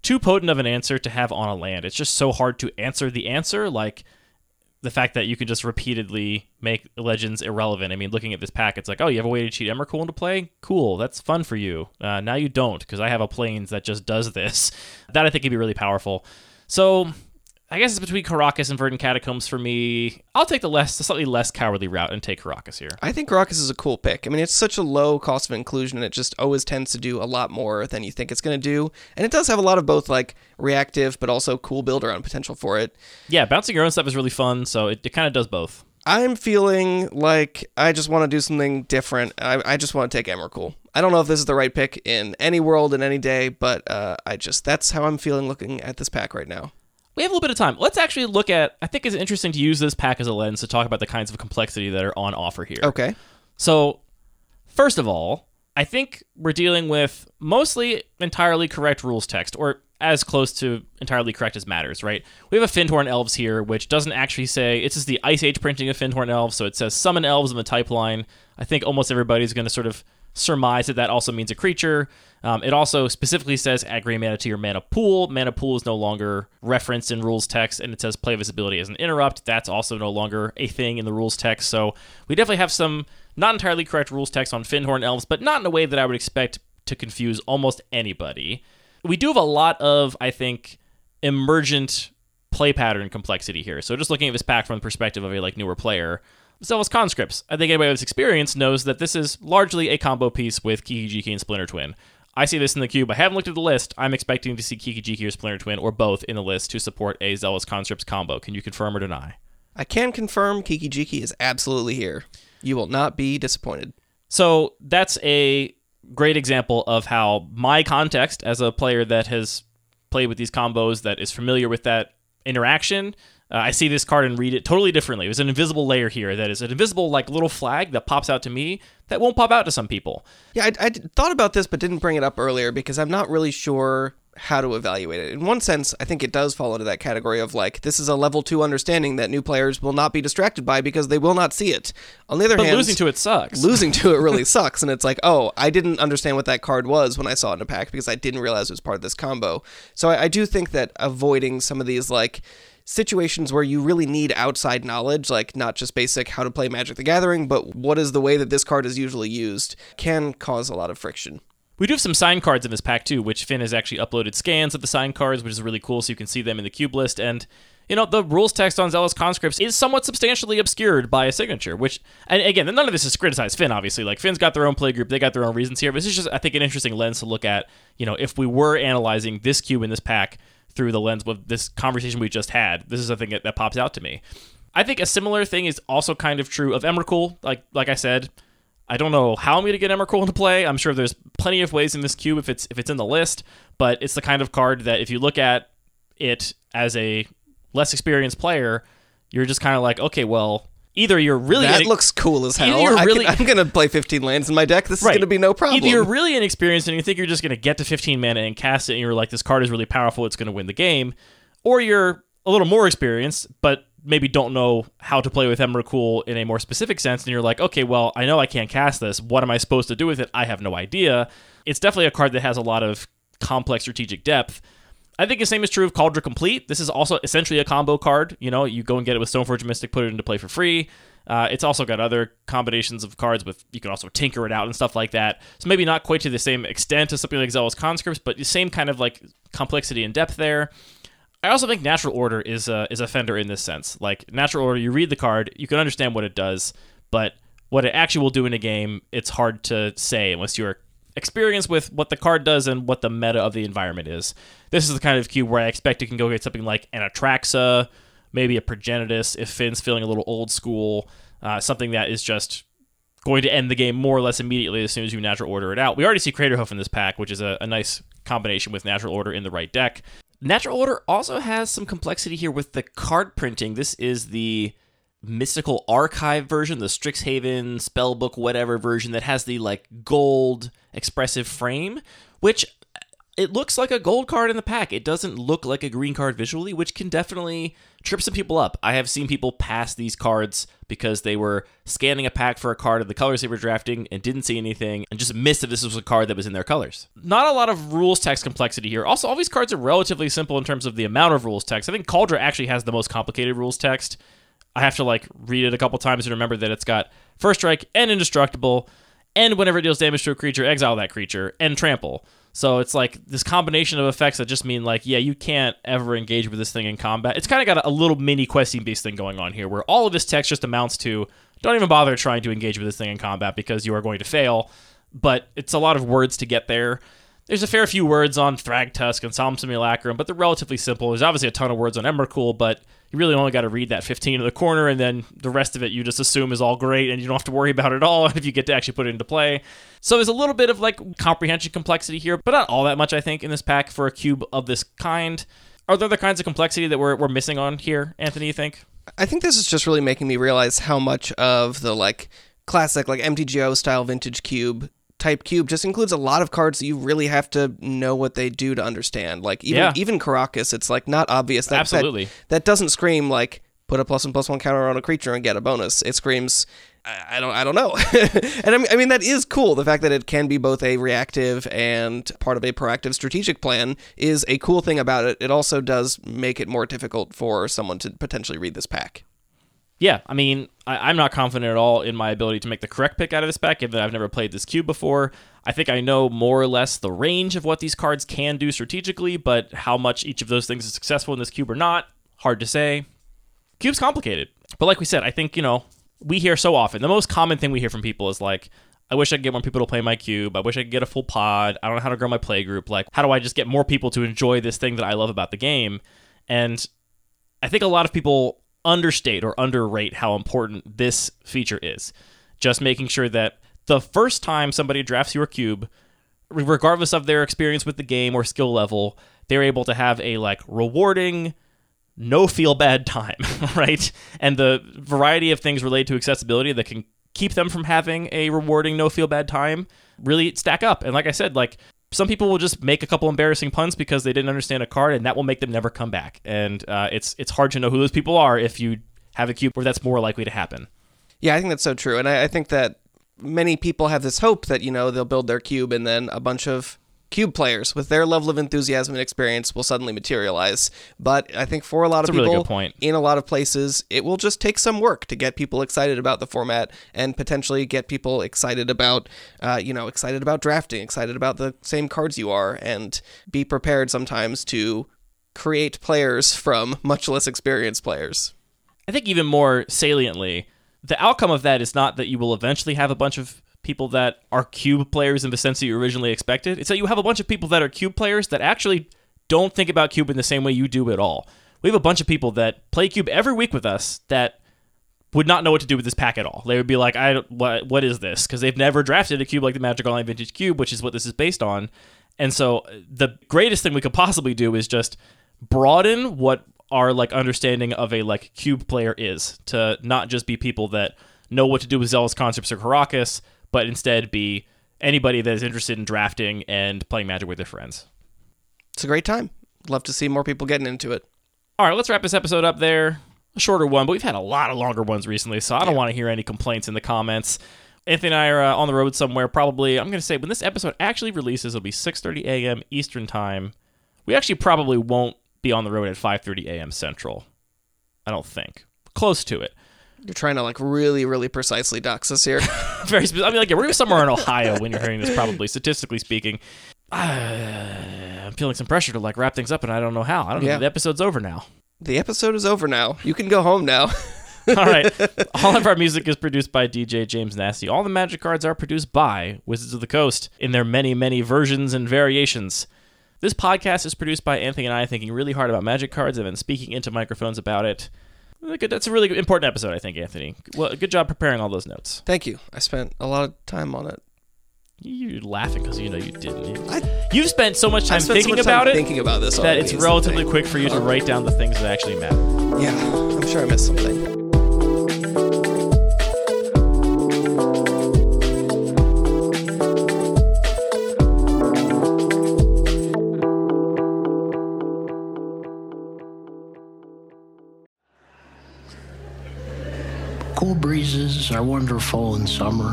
Speaker 2: too potent of an answer to have on a land. It's just so hard to answer the answer. Like, the fact that you can just repeatedly make legends irrelevant. I mean, looking at this pack, it's like, oh, you have a way to cheat Emrakul into play? Cool, that's fun for you. Uh, now you don't, because I have a planes that just does this. That I think could be really powerful. So I guess it's between Karakas and Verdant Catacombs for me. I'll take the less, the slightly less cowardly route and take Karakas here.
Speaker 3: I think Karakas is a cool pick. I mean, it's such a low cost of inclusion, and it just always tends to do a lot more than you think it's going to do. And it does have a lot of both like reactive, but also cool build around potential for it.
Speaker 2: Yeah, bouncing your own stuff is really fun, so it, it kind of does both.
Speaker 3: I'm feeling like I just want to do something different. I, I just want to take Emrakul. I don't know if this is the right pick in any world in any day, but uh, I just that's how I'm feeling looking at this pack right now
Speaker 2: we have a little bit of time. Let's actually look at. I think it's interesting to use this pack as a lens to talk about the kinds of complexity that are on offer here.
Speaker 3: Okay.
Speaker 2: So, first of all, I think we're dealing with mostly entirely correct rules text, or as close to entirely correct as matters, right? We have a Fyndhorn Elves here, which doesn't actually say, it's just the Ice Age printing of Fyndhorn Elves, so it says summon elves in the type line. I think almost everybody's going to sort of surmise that that also means a creature. Um, it also specifically says add gray mana to your mana pool. Mana pool is no longer referenced in rules text, and it says play visibility as an interrupt. That's also no longer a thing in the rules text. So we definitely have some not entirely correct rules text on Fyndhorn Elves, but not in a way that I would expect to confuse almost anybody. We do have a lot of, I think, emergent play pattern complexity here. So just looking at this pack from the perspective of a like newer player, Zealous Conscripts. I think anybody with experience knows that this is largely a combo piece with Kiki-Jiki and Splinter Twin. I see this in the cube. I haven't looked at the list. I'm expecting to see Kiki-Jiki or Splinter Twin or both in the list to support a Zealous Conscripts combo. Can you confirm or deny?
Speaker 3: I can confirm Kiki-Jiki is absolutely here. You will not be disappointed.
Speaker 2: So that's a great example of how my context as a player that has played with these combos, that is familiar with that interaction, uh, I see this card and read it totally differently. There's an invisible layer here that is an invisible like little flag that pops out to me that won't pop out to some people.
Speaker 3: Yeah, I, I thought about this but didn't bring it up earlier because I'm not really sure how to evaluate it. In one sense, I think it does fall into that category of like this is a level two understanding that new players will not be distracted by because they will not see it. On the other
Speaker 2: but
Speaker 3: hand,
Speaker 2: losing to it sucks.
Speaker 3: Losing to it really sucks, and it's like, oh, I didn't understand what that card was when I saw it in a pack because I didn't realize it was part of this combo. So I, I do think that avoiding some of these like situations where you really need outside knowledge, like not just basic how to play Magic the Gathering, but what is the way that this card is usually used, can cause a lot of friction.
Speaker 2: We do have some sign cards in this pack too, which Finn has actually uploaded scans of the sign cards, which is really cool, so you can see them in the cube list. And you know, the rules text on Zealous Conscripts is somewhat substantially obscured by a signature, which, and again, none of this is criticized Finn, obviously. Like, Finn's got their own play group, they got their own reasons here. But this is just, I think, an interesting lens to look at, you know, if we were analyzing this cube in this pack, through the lens of this conversation we just had. This is something that, that pops out to me. I think a similar thing is also kind of true of Emrakul. Like like I said, I don't know how I'm going to get Emrakul into play. I'm sure there's plenty of ways in this cube if it's if it's in the list, but it's the kind of card that if you look at it as a less experienced player, you're just kind of like, okay, well, either you're really
Speaker 3: that looks cool as hell. Really, I am gonna play 15 lands in my deck. This right. is gonna be no problem.
Speaker 2: Either you're really inexperienced and you think you're just gonna get to 15 mana and cast it, and you're like, this card is really powerful. It's gonna win the game, or you're a little more experienced, but maybe don't know how to play with Emrakul in a more specific sense, and you're like, okay, well, I know I can't cast this. What am I supposed to do with it? I have no idea. It's definitely a card that has a lot of complex strategic depth. I think the same is true of Kaldra Compleat. This is also essentially a combo card. You know, you go and get it with Stoneforge Mystic, put it into play for free. Uh, it's also got other combinations of cards with you can also tinker it out and stuff like that. So maybe not quite to the same extent as something like Zealous Conscripts, but the same kind of like complexity and depth there. I also think Natural Order is is a fender in this sense. Like Natural Order, you read the card, you can understand what it does, but what it actually will do in a game, it's hard to say unless you're experienced with what the card does and what the meta of the environment is. This is the kind of cube where I expect you can go get something like an Atraxa, maybe a Progenitus if Finn's feeling a little old school, uh, something that is just going to end the game more or less immediately as soon as you natural order it out. We already see Craterhoof in this pack, which is a, a nice combination with natural order in the right deck. Natural Order also has some complexity here with the card printing. This is the mystical archive version, the Strixhaven spellbook whatever version that has the like gold expressive frame, which it looks like a gold card in the pack. It doesn't look like a green card visually, which can definitely trip some people up. I have seen people pass these cards because they were scanning a pack for a card of the colors they were drafting and didn't see anything and just missed that this was a card that was in their colors. Not a lot of rules text complexity here. Also, all these cards are relatively simple in terms of the amount of rules text. I think Kaldra actually has the most complicated rules text. I have to like read it a couple times to remember that it's got first strike and indestructible, and whenever it deals damage to a creature, exile that creature and trample. So it's like this combination of effects that just mean like, yeah, you can't ever engage with this thing in combat. It's kind of got a, a little mini questing beast thing going on here, where all of this text just amounts to don't even bother trying to engage with this thing in combat because you are going to fail. But it's a lot of words to get there. There's a fair few words on Thragtusk and Solemn Simulacrum, but they're relatively simple. There's obviously a ton of words on Emrakul, but you really only got to read that 15 in the corner, and then the rest of it you just assume is all great, and you don't have to worry about it all if you get to actually put it into play. So there's a little bit of like comprehension complexity here, but not all that much, I think, in this pack for a cube of this kind. Are there other kinds of complexity that we're, we're missing on here, Anthony, you think?
Speaker 3: I think this is just really making me realize how much of the like classic like MTGO style vintage cube type cube just includes a lot of cards that you really have to know what they do to understand. Like even
Speaker 2: Yeah.
Speaker 3: even Karakas, it's like not obvious. That, that-
Speaker 2: Absolutely.
Speaker 3: That, doesn't scream like put a plus one plus one counter on a creature and get a bonus. It screams. I I don't. I don't know, and I mean, I mean that is cool. The fact that it can be both a reactive and part of a proactive strategic plan is a cool thing about it. It also does make it more difficult for someone to potentially read this pack.
Speaker 2: Yeah, I mean, I, I'm not confident at all in my ability to make the correct pick out of this pack, given that I've never played this cube before. I think I know more or less the range of what these cards can do strategically, but how much each of those things is successful in this cube or not, hard to say. Cube's complicated. But like we said, I think, you know, we hear so often, the most common thing we hear from people is like, I wish I could get more people to play my cube. I wish I could get a full pod. I don't know how to grow my play group. Like, how do I just get more people to enjoy this thing that I love about the game? And I think a lot of people understate or underrate how important this feature is. Just making sure that the first time somebody drafts your cube, regardless of their experience with the game or skill level, they're able to have a like rewarding, no feel bad time, right? And the variety of things related to accessibility that can keep them from having a rewarding, no feel bad time really stack up. And like I said, like some people will just make a couple embarrassing puns because they didn't understand a card, and that will make them never come back. And uh, it's it's hard to know who those people are if you have a cube where that's more likely to happen.
Speaker 3: Yeah, I think that's so true, and I, I think that many people have this hope that you know they'll build their cube, and then a bunch of cube players with their level of enthusiasm and experience will suddenly materialize. But I think for a lot
Speaker 2: That's
Speaker 3: of
Speaker 2: a really
Speaker 3: people,
Speaker 2: good point.
Speaker 3: in a lot of places, it will just take some work to get people excited about the format and potentially get people excited about, uh, you know, excited about drafting, excited about the same cards you are, and be prepared sometimes to create players from much less experienced players.
Speaker 2: I think even more saliently, the outcome of that is not that you will eventually have a bunch of people that are cube players in the sense that you originally expected. It's that you have a bunch of people that are cube players that actually don't think about cube in the same way you do at all. We have a bunch of people that play cube every week with us that would not know what to do with this pack at all. They would be like, "I what what is this?" Because they've never drafted a cube like the Magic Online Vintage Cube, which is what this is based on. And so uh, the greatest thing we could possibly do is just broaden what our like understanding of a like cube player is to not just be people that know what to do with Zealous Conscripts or Karakas, but instead be anybody that is interested in drafting and playing Magic with their friends.
Speaker 3: It's a great time. Love to see more people getting into it.
Speaker 2: All right, let's wrap this episode up there. A shorter one, but we've had a lot of longer ones recently, so I don't want to hear any complaints in the comments. Anthony and I are uh, on the road somewhere. Probably, I'm going to say when this episode actually releases, it'll be 6:30 a.m. Eastern time, We actually probably won't be on the road at 5:30 a.m. Central. I don't think. Close to it.
Speaker 3: You're trying to like really, really precisely dox us here.
Speaker 2: Very. Spe- I mean, like yeah, we're somewhere in Ohio when you're hearing this, probably statistically speaking. Uh, I'm feeling some pressure to like wrap things up, and I don't know how. I don't know. The episode's over now.
Speaker 3: the episode is over now. You can go home now.
Speaker 2: All right. All of our music is produced by DJ James Nasty. All the magic cards are produced by Wizards of the Coast in their many, many versions and variations. This podcast is produced by Anthony and I thinking really hard about magic cards and then speaking into microphones about it. Good- That's a really important episode, I think, Anthony. Well, good job preparing all those notes.
Speaker 3: Thank you. I spent a lot of time on it.
Speaker 2: You're laughing because you know you didn't.
Speaker 3: I,
Speaker 2: You've spent so much time
Speaker 3: spent so
Speaker 2: thinking
Speaker 3: much time
Speaker 2: about it
Speaker 3: thinking about this
Speaker 2: that it's relatively
Speaker 3: thing.
Speaker 2: quick for you to write down the things that actually matter.
Speaker 3: Yeah, I'm sure I missed something.
Speaker 1: Breezes are wonderful in summer.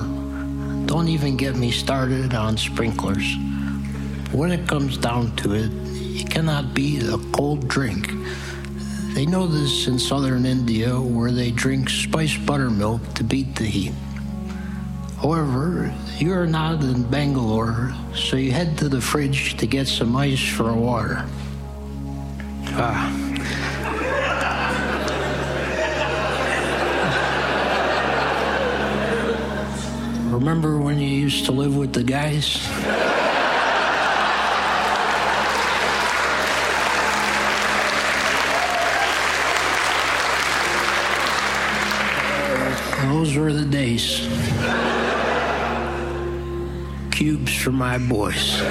Speaker 1: Don't even get me started on sprinklers. When it comes down to it, it cannot be a cold drink. They know this in southern India where they drink spiced buttermilk to beat the heat. However, you are not in Bangalore, so you head to the fridge to get some ice for water. Ah. Remember when you used to live with the guys? Those were the days. Cubes for my boys.